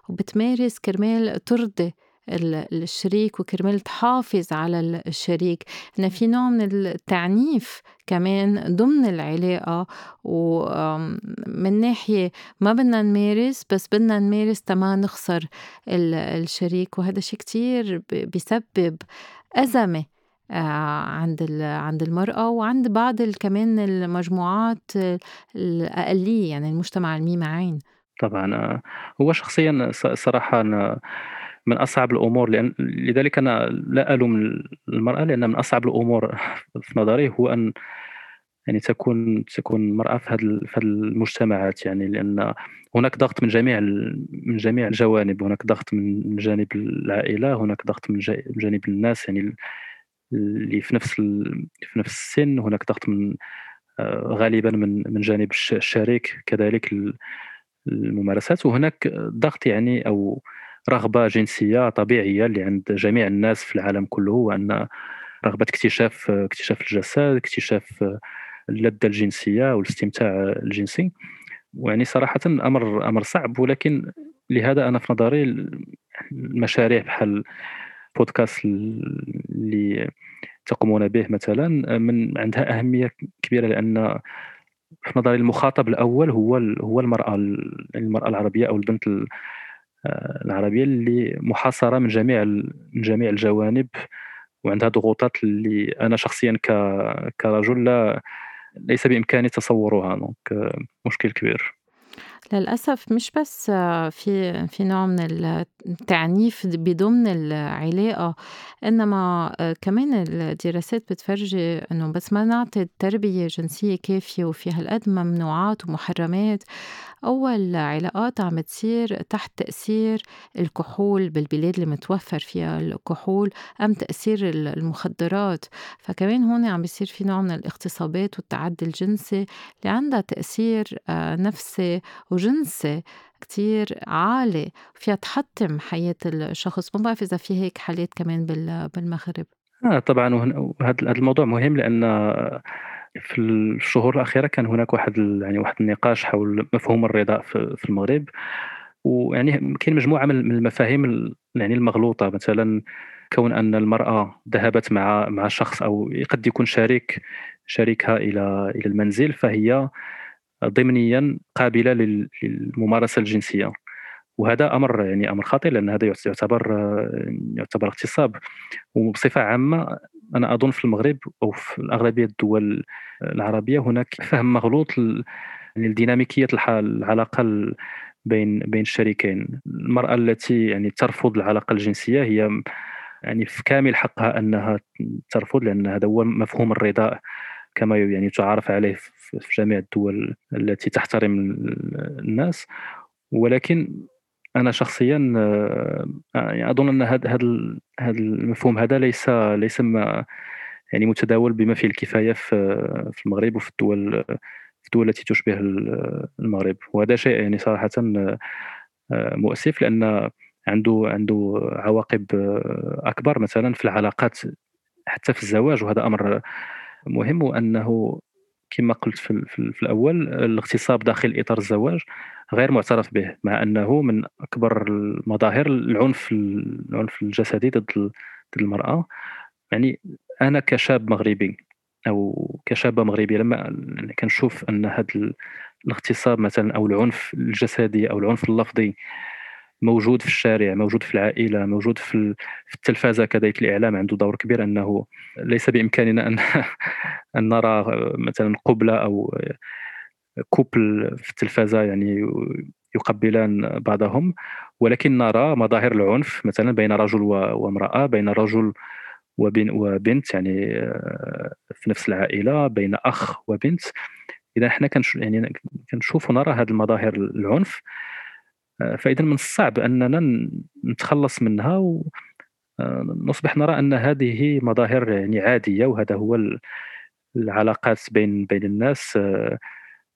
وبتمارس كرمال ترضي الشريك وكرمال تحافظ على الشريك. إن في نوع من التعنيف كمان ضمن العلاقة ومن ناحية ما بدنا نمارس بس بدنا نمارس تما نخسر الشريك. وهذا شيء كتير بيسبب أزمة آه، عند عند المرأة وعند بعض كمان المجموعات الأقلية يعني المجتمع الميم عين. طبعا آه، هو شخصيا صراحة أنا من أصعب الأمور لأن لذلك أنا لا ألوم المرأة لأن من أصعب الأمور في نظري هو أن يعني تكون تكون المرأة في هذه في المجتمعات يعني لأن هناك ضغط من جميع من جميع الجوانب هناك ضغط من جانب العائلة هناك ضغط من جانب الناس يعني اللي في نفس في نفس السن هناك ضغط من آه، غالبا من من جانب الشريك كذلك الممارسات وهناك ضغط يعني أو رغبة جنسية طبيعية اللي عند جميع الناس في العالم كله هو أن رغبة اكتشاف اكتشاف الجسد اكتشاف اللذة الجنسية والاستمتاع الجنسي. ويعني صراحة أمر أمر صعب ولكن لهذا أنا في نظري المشاريع بحال بودكاست اللي تقومون به مثلا من عندها أهمية كبيرة لأن في نظري المخاطب الأول هو هو المرأة المرأة العربية أو البنت آه، العربية اللي محاصرة من جميع من جميع الجوانب وعندها ضغوطات اللي أنا شخصيا كرجل لا ليس بإمكاني تصورها دونك مشكل كبير. للأسف مش بس في في نوع من التعنيف بضمن العلاقة إنما كمان الدراسات بتفرجي إنه بس ما نعطي تربية جنسية كافية وفي هالقد ممنوعات ومحرمات. أول علاقات عم تصير تحت تأثير الكحول بالبلاد اللي متوفر فيها الكحول أم تأثير المخدرات. فكمان هون عم بيصير في نوع من الاغتصابات والتعدي الجنسي اللي عندها تأثير آه، نفسي وجنسي كتير عالي فيها تحطم حياة الشخص. ما بعرف إذا في هيك حالات كمان بالمغرب. آه طبعا وهذا الموضوع مهم لأن في الشهور الأخيرة كان هناك واحد يعني واحد النقاش حول مفهوم الرضا في المغرب. ويعني كاين مجموعة من المفاهيم يعني المغلوطة. مثلا كون أن المرأة ذهبت مع مع شخص أو قد يكون شريك شريكها إلى إلى المنزل فهي ضمنيا قابلة للممارسة الجنسية. وهذا أمر يعني أمر خطير لأن هذا يعتبر يعتبر اغتصاب. وبصفة عامة أنا أظن في المغرب أو في أغلبية الدول العربية هناك فهم مغلوط لديناميكيه العلاقة بين بين الشريكين. المرأة التي يعني ترفض العلاقة الجنسية هي يعني في كامل حقها أنها ترفض لأن هذا هو مفهوم الرضا كما يعني تعارف عليه في جميع الدول التي تحترم الناس. ولكن أنا شخصيا آه، يعني أظن أن هذا هذا المفهوم هذا ليس ليس ما يعني متداول بما فيه الكفاية في المغرب وفي الدول في الدول التي تشبه المغرب. وهذا شيء يعني صراحة آه، مؤسف لأن عنده عنده عواقب آه، أكبر. مثلا في العلاقات حتى في الزواج وهذا أمر مهم. وأنه كما قلت في الأول الاغتصاب داخل إطار الزواج غير معترف به مع أنه من أكبر المظاهر العنف العنف الجسدي ضد ضد المرأة. يعني أنا كشاب مغربي أو كشابة مغربية لما كنشوف أن هذا الاغتصاب مثلا أو العنف الجسدي أو العنف اللفظي موجود في الشارع موجود في العائلة موجود في في التلفازه كذلك الاعلام عنده دور كبير أنه ليس بإمكاننا أن أن نرى مثلا قبلة أو كوبل في التلفازة يعني يقبلان بعضهم ولكن نرى مظاهر العنف مثلا بين رجل وامرأة بين رجل وبنت يعني آه، في نفس العائلة بين أخ وبنت. اذا كنش يعني كنشوف ونرى هذه المظاهر العنف آه، فإذا من الصعب أننا نتخلص منها ونصبح آه، نرى أن هذه مظاهر يعني عادية وهذا هو العلاقات بين بين الناس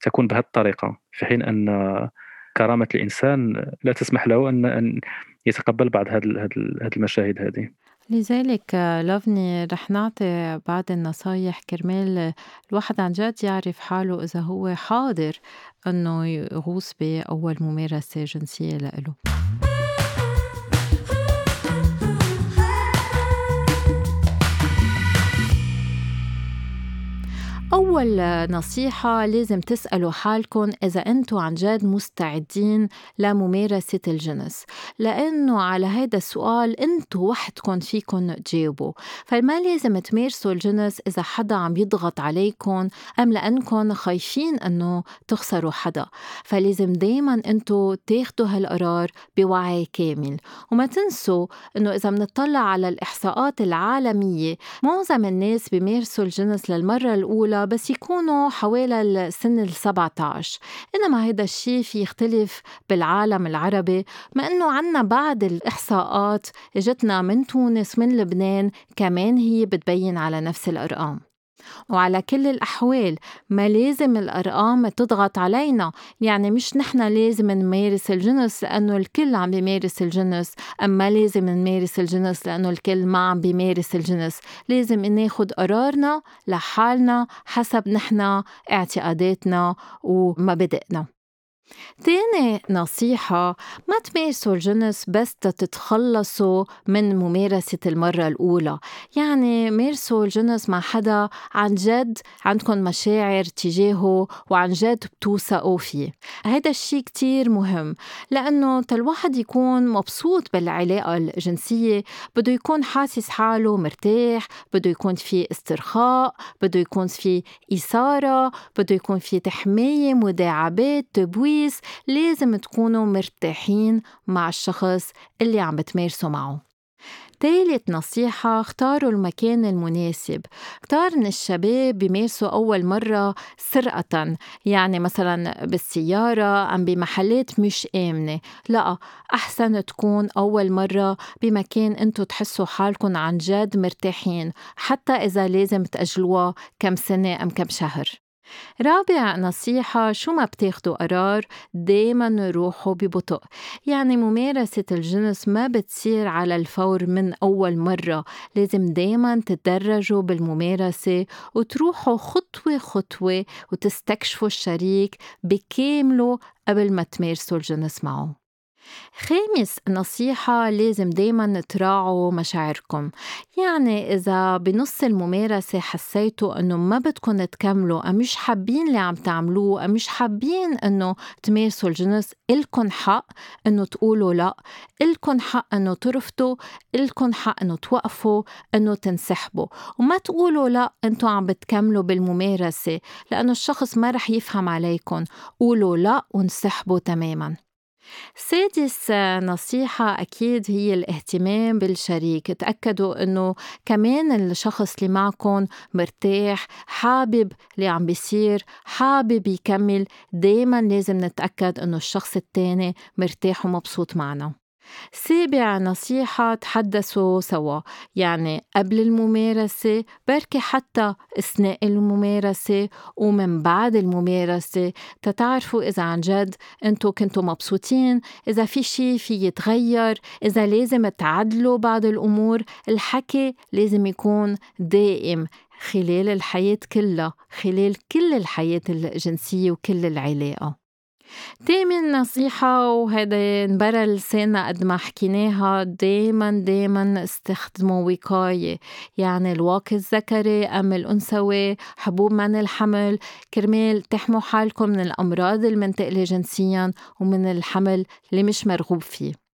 تكون بهذه الطريقة في حين أن كرامة الإنسان لا تسمح له أن أن يتقبل بعض هذه المشاهد هذه. لذلك لافني رح نعطي بعض النصايح. كرمال الواحد عن جد يعرف حاله إذا هو حاضر إنه يغوص بأول ممارسة جنسية لإله أول نصيحة لازم تسألوا حالكم إذا أنتوا عن جد مستعدين لممارسة الجنس لأنه على هذا السؤال أنتوا وحدكم فيكم تجاوبوا. فما لازم تمارسوا الجنس إذا حدا عم يضغط عليكم أم لأنكم خايفين أنه تخسروا حدا. فلازم دايما أنتوا تاخدوا هالقرار بوعي كامل. وما تنسوا أنه إذا منطلع على الإحصاءات العالمية معظم الناس بيمارسوا الجنس للمرة الأولى بس يكونوا حوالي السن ال 17 إنما هذا الشيء في يختلف بالعالم العربي ما إنه عنا بعض الإحصاءات إجتنا من تونس من لبنان كمان هي بتبين على نفس الأرقام. وعلى كل الأحوال ما لازم الأرقام تضغط علينا. يعني مش نحن لازم نمارس الجنس لأنه الكل عم بيمارس الجنس أما لازم نمارس الجنس لأنه الكل ما عم بيمارس الجنس لازم ناخد قرارنا لحالنا حسب نحن اعتقاداتنا ومبادئنا. تاني نصيحة ما تمارسوا الجنس بس تتخلصوا من ممارسة المرة الأولى. يعني مارسوا الجنس مع حدا عن جد عندكم مشاعر تجاهه وعن جد بتوثقوا فيه. هذا الشيء كتير مهم لأنه الواحد يكون مبسوط بالعلاقة الجنسية بده يكون حاسس حاله مرتاح بده يكون في استرخاء بده يكون في إثارة بده يكون في تحمية مداعبات تبويب. كويس لازم تكونوا مرتاحين مع الشخص اللي عم بتمارسوا معه. تالت نصيحة اختاروا المكان المناسب. كتار من الشباب بيمارسوا أول مرة سرقة يعني مثلا بالسيارة أم بمحلات مش آمنة. لا أحسن تكون أول مرة بمكان أنتو تحسوا حالكم عن جد مرتاحين حتى إذا لازم تأجلوها كم سنة أم كم شهر. رابع نصيحة شو ما بتاخدوا قرار دايما روحوا ببطء. يعني ممارسة الجنس ما بتصير على الفور من أول مرة. لازم دايما تتدرجوا بالممارسة وتروحوا خطوة خطوة وتستكشفوا الشريك بكامله قبل ما تمارسوا الجنس معه. خامس نصيحة لازم دايما تراعوا مشاعركم. يعني إذا بنص الممارسة حسيتوا أنه ما بدكم تكملوا أم مش حابين اللي عم تعملوه أم مش حابين أنه تمارسوا الجنس إلكن حق أنه تقولوا لأ إلكن حق أنه ترفضوا إلكن حق أنه توقفوا أنه تنسحبوا. وما تقولوا لأ أنتوا عم بتكملوا بالممارسة لأنه الشخص ما رح يفهم عليكم قولوا لأ وانسحبوا تماماً. سادس نصيحة أكيد هي الاهتمام بالشريك. تأكدوا أنه كمان الشخص اللي معكم مرتاح حابب اللي عم بيصير حابب يكمل. دايما لازم نتأكد أنه الشخص التاني مرتاح ومبسوط معنا. سابع نصيحة تحدثوا سوا. يعني قبل الممارسة بركي حتى أثناء الممارسة ومن بعد الممارسة تتعرفوا إذا عن جد أنتوا كنتوا مبسوطين إذا في شي في يتغير إذا لازم تعدلوا بعض الأمور الحكي لازم يكون دائم خلال الحياة كلها خلال كل الحياة الجنسية وكل العلاقة. تامن نصيحة وهذا انبرى لسانا قد ما حكيناها. دايما دايما استخدموا وقاية. يعني الواقي الذكري أم الأنثوي حبوب منع الحمل. كرمال تحموا حالكم من الأمراض المنتقلة جنسيا ومن الحمل اللي مش مرغوب فيه.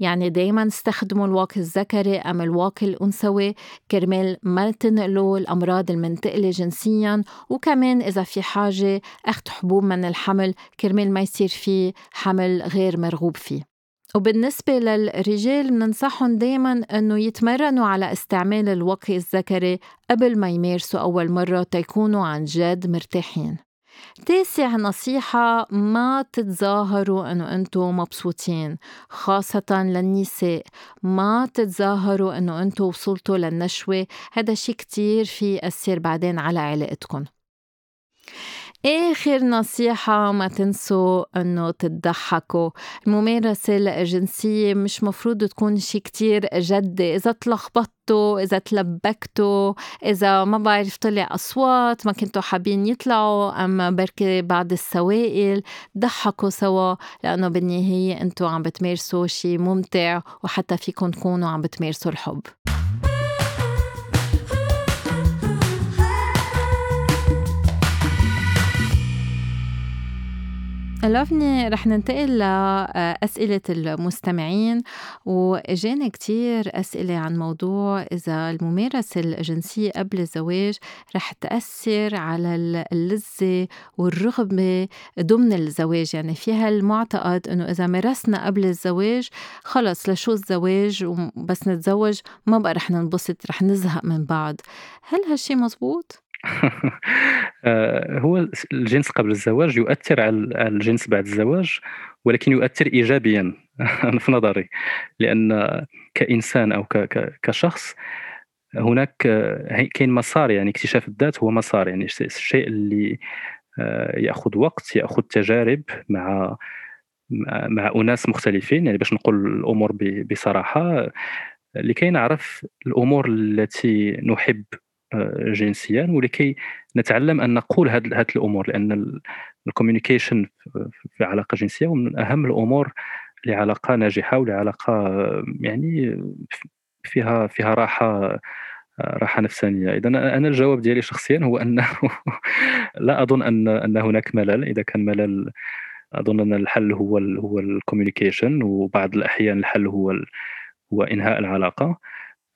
يعني دايما استخدموا الواقي الذكري أم الواقي الأنثوي كرمال ما تنقلوا الأمراض المنتقلة جنسيا وكمان إذا في حاجة أخذ حبوب من الحمل كرمال ما يصير في حمل غير مرغوب فيه. وبالنسبة للرجال بننصحهم دايما إنه يتمرنوا على استعمال الوقي الذكري قبل ما يمارسوا أول مرة تيكونوا عن جد مرتاحين. تاسع نصيحة ما تتظاهروا إنه أنتم مبسوطين خاصة للنساء. ما تتظاهروا إنه أنتم وصلتوا للنشوة هذا شي كتير في يأثر بعدين على علاقتكم. آخر نصيحة ما تنسوا إنه تضحكوا. الممارسة الجنسية مش مفروض تكون شي كتير جدي إذا تلخبطتوا إذا تلبكتوا إذا ما بعرف طلع أصوات ما كنتوا حابين يطلعوا أما بركي بعض السوائل ضحكوا سوا لأنه بالنهاية أنتوا عم بتمارسوا شي ممتع وحتى فيكم تكونوا عم بتمارسوا الحب. لافني رح ننتقل لأسئلة المستمعين وإجانا كتير أسئلة عن موضوع إذا الممارسة الجنسية قبل الزواج رح تأثر على اللذة والرغبة ضمن الزواج يعني في هالمعتقد إنه إذا مارسنا قبل الزواج خلص لشو الزواج وبس نتزوج ما بقى رح ننبسط رح نزهق من بعض هل هالشي مزبوط؟ آه، هو الجنس قبل الزواج يؤثر على الجنس بعد الزواج ولكن يؤثر ايجابيا في نظري لأن كإنسان أو كشخص هناك كاين مسار يعني اكتشاف الذات هو مسار يعني الشيء اللي آه، يأخذ وقت يأخذ تجارب مع مع أناس مختلفين يعني باش نقول الأمور بصراحة. لكي نعرف الأمور التي نحب آه، جنسيا ولكي نتعلم أن نقول هذه الأمور لأن ال communication في علاقة جنسية هو من أهم الأمور لعلاقة ناجحة ولعلاقة يعني فيها فيها راحة راحة نفسانية. اذا أنا الجواب ديالي شخصيا هو أنه لا أظن أن أن هناك ملل. إذا كان ملل أظن أن الحل هو ال هو ال communication وبعض الأحيان الحل هو هو إنهاء العلاقة. آه،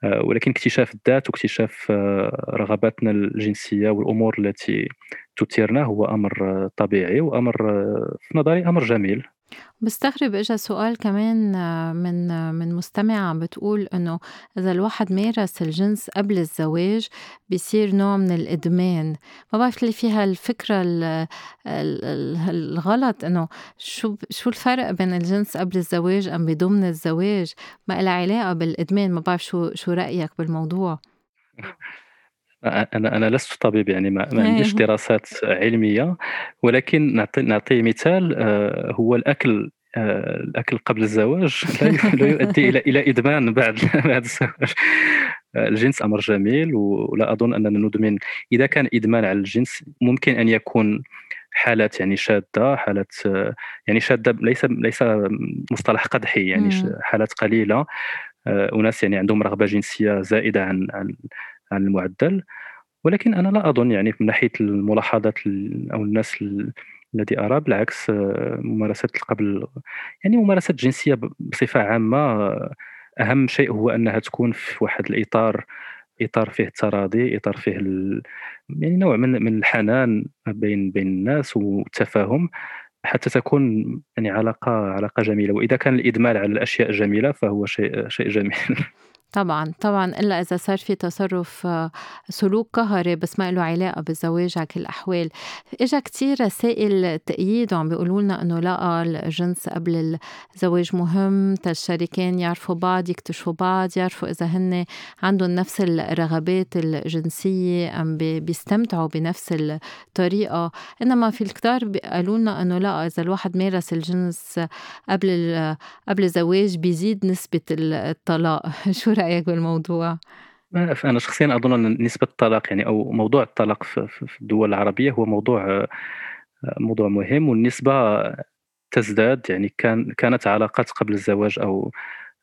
ولكن اكتشاف الذات واكتشاف آه، رغباتنا الجنسية والأمور التي تثيرنا هو أمر طبيعي وأمر في نظري أمر جميل. بستغرب اجى سؤال كمان آه، من آه، من مستمعة عم بتقول إنه إذا الواحد مارس الجنس قبل الزواج بيصير نوع من الإدمان. ما بعرف ليه فيها الفكرة الغلط إنه شو شو الفرق بين الجنس قبل الزواج أم بضمن الزواج؟ ما لها علاقة بالإدمان. ما بعرف شو شو رأيك بالموضوع؟ أنا أنا لست طبيب يعني ما ما عنديش دراسات علمية، ولكن نعطي نعطي مثال آه، هو الأكل آه، الأكل قبل الزواج لا يؤدي إلى إلى إدمان بعد بعد الزواج. آه، الجنس أمر جميل ولا أظن أننا ندمن. إذا كان إدمان على الجنس ممكن أن يكون حالات يعني شاذة، حالات يعني شاذة ليس ليس مصطلح قدحي يعني حالات قليلة، أناس يعني عندهم رغبة جنسية زائدة عن عن عن المعدل ولكن أنا لا أظن يعني من ناحية الملاحظات أو الناس الذي أرى بالعكس ممارسات قبل يعني ممارسات جنسية بصفة عامة أهم شيء هو أنها تكون في واحد الإطار إطار فيه التراضي إطار فيه ال... يعني نوع من من الحنان بين بين الناس والتفاهم حتى تكون يعني علاقة علاقة جميلة. وإذا كان الادمان على الأشياء الجميلة فهو شيء شيء جميل. طبعًا، طبعًا إلا إذا صار في تصرُّف آه، سلوك قهري بس ما له علاقة بالزواج على كل الأحوال. إجا كتير رسائل تأييد وعم بيقولوا لنا إنه لأ الجنس قبل الزواج مهم الشريكين يعرفوا بعض، يكتشفوا بعض، يعرفوا إذا هن عندهم نفس الرغبات الجنسية أم بيستمتعوا بنفس الطريقة، إنما في الكتار قالوا لنا إنه لأ إذا الواحد مارس الجنس قبل قبل الزواج بيزيد نسبة الطلاق. شو رأيك بالموضوع؟ أنا شخصيًا أظن أن نسبة الطلاق يعني أو موضوع الطلاق في الدول العربية هو موضوع موضوع مهم والنسبة تزداد يعني كان كانت علاقات قبل الزواج أو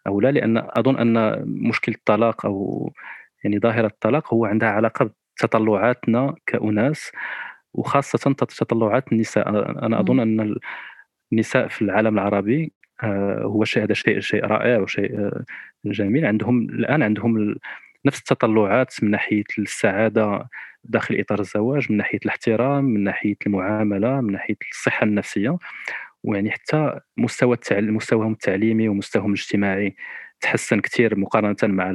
أو لا لأن أظن أن مشكل الطلاق أو يعني ظاهرة الطلاق هو عندها علاقة بتطلعاتنا كأناس وخاصة تطلعات النساء أنا أظن أن النساء في العالم العربي آه، هو شيء هذا شيء شيء رائع وشيء آه، جميل. عندهم الآن عندهم نفس التطلعات من ناحية السعادة داخل إطار الزواج من ناحية الاحترام من ناحية المعاملة من ناحية الصحة النفسية. ويعني حتى مستوى مستواهم التعليمي ومستواهم الاجتماعي تحسن كثير مقارنة مع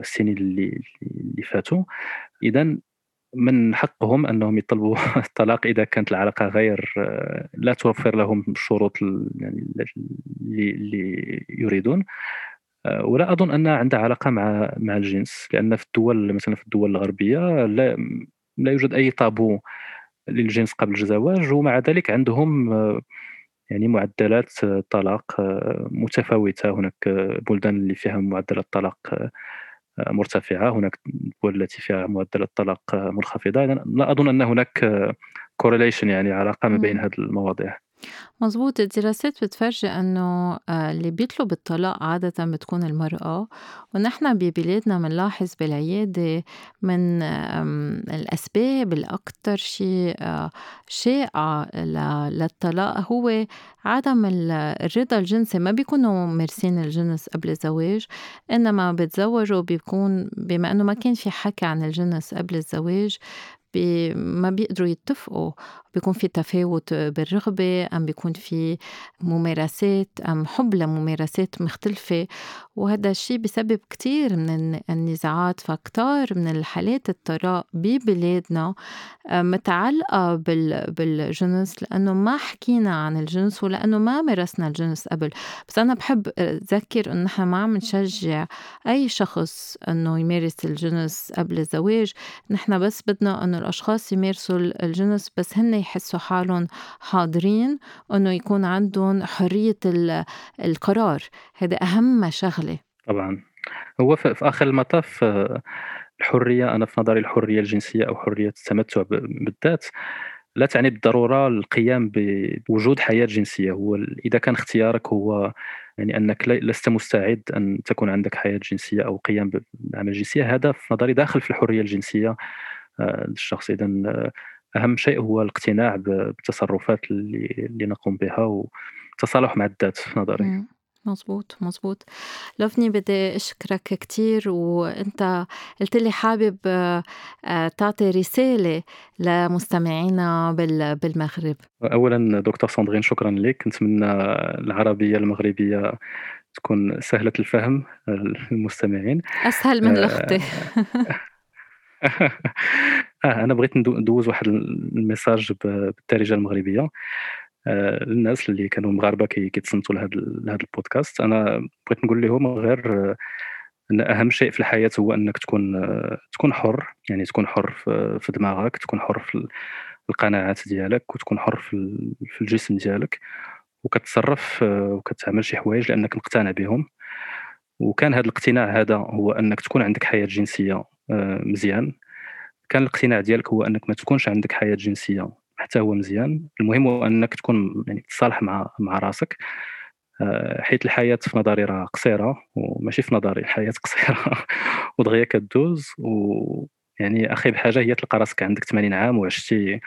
السنين اللي اللي فاتوا. اذا من حقهم أنهم يطلبوا الطلاق إذا كانت العلاقة غير لا توفر لهم الشروط يعني اللي, يريدون. ولا أظن انها عندها علاقة مع مع الجنس لأن في الدول مثلا في الدول الغربية لا لا يوجد أي طابو للجنس قبل الزواج ومع ذلك عندهم يعني معدلات طلاق متفاوتة. هناك بلدان اللي فيها معدلات طلاق مرتفعة هناك دول التي فيها معدلات الطلاق منخفضة. لا أظن أن هناك correlation يعني علاقة ما بين هذه المواضيع. مظبوط الدراسات بتفرجي إنه آه، اللي بيطلب الطلاق عادة بتكون المرأة ونحن ببلادنا بنلاحظ بالعيادة من الأسباب الأكثر شيء آه، شائعة للطلاق هو عدم الرضا الجنسي. ما بيكونوا مارسين الجنس قبل الزواج إنما بتزوجوا بيكون بما إنه ما كان في حكي عن الجنس قبل الزواج بي ما بيقدروا يتفقوا. بيكون في تفاوت بالرغبة أم بيكون في ممارسات أم حب لممارسات مختلفة. وهذا الشيء بسبب كتير من النزاعات فكتار من الحالات الطلاق ببلادنا. آه، متعلقة بالجنس لأنه ما حكينا عن الجنس ولأنه ما مارسنا الجنس قبل. بس أنا بحب أذكر إنه نحن ما عم نشجع أي شخص إنه يمارس الجنس قبل الزواج. نحن بس بدنا إنه الأشخاص يمارسوا الجنس بس هن يحسوا حالهم حاضرين إنه يكون عندهم حرية القرار. هذا أهم شغله طبعا. هو في آخر المطاف الحرية أنا في نظري الحرية الجنسية أو حرية التمتع بالذات لا تعني بالضرورة القيام بوجود حياة جنسية. هو إذا كان اختيارك هو يعني أنك لست مستعد أن تكون عندك حياة جنسية أو قيام بعمل جنسية هذا في نظري داخل في الحرية الجنسية آه، للشخص. آه، أهم شيء هو الاقتناع بالتصرفات اللي, اللي نقوم بها والتصالح مع الذات في نظري. مزبوط مزبوط لوفني بدي أشكرك كتير وأنت قلت لي حابب آه، تعطي رسالة لمستمعينا بالمغرب. أولا دكتور ساندرين شكرا لك. نتمنى العربية المغربية تكون سهلة الفهم للمستمعين. أسهل من لغتي آه أنا بغيت ندوز واحد الميساج بالدارجه المغربية. آه للناس اللي كانوا مغاربة كيتصنتوا لهذا لهذا البودكاست. أنا بغيت نقول لهم غير آه، إن أهم شيء في الحياة هو أنك تكون آه تكون حر. يعني تكون حر في, دماغك تكون حر في القناعات ديالك وتكون حر في, الجسم ديالك. وكتصرف آه، وكتعمل شي حوايج لأنك مقتنع بهم. وكان هذا الاقتناع هذا هو أنك تكون عندك حياة جنسية مزيان. كان الاقتناع ديالك هو أنك ما تكونش عندك حياة جنسية حتى هو مزيان. المهم هو أنك تكون يعني تصالح مع مع راسك. آه، حيت الحياة في نظري راه قصيرة وماشي في نظري الحياة قصيرة ودغيا كدوز. ويعني أخي بحاجة هي تلقى راسك عندك 80 عام وعشتي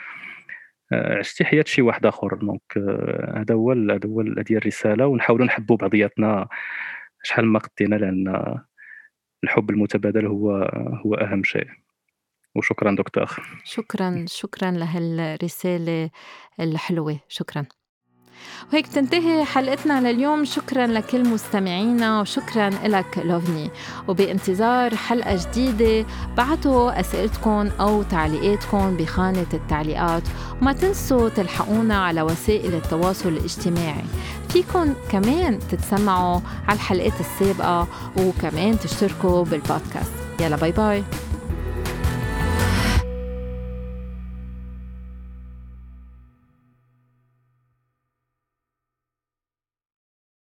آه، عشتي حياة شي واحد آخر. دونك هذا هو هذا هو هذه الرسالة. ونحاولوا نحبوا بعضياتنا شحال ما قدينا لأن الحب المتبادل هو هو أهم شيء. وشكرا دكتور شكرا شكرا لهالرسالة الحلوة. شكرا. وهيك بتنتهي حلقتنا لليوم. شكرا لكل مستمعينا وشكرا لك لوفني. وبانتظار حلقة جديدة. بعتوا أسئلتكم أو تعليقاتكم بخانة التعليقات. وما تنسوا تلحقونا على وسائل التواصل الاجتماعي. فيكن كمان تتسمعوا على الحلقات السابقة وكمان تشتركوا بالبودكاست. يلا باي باي.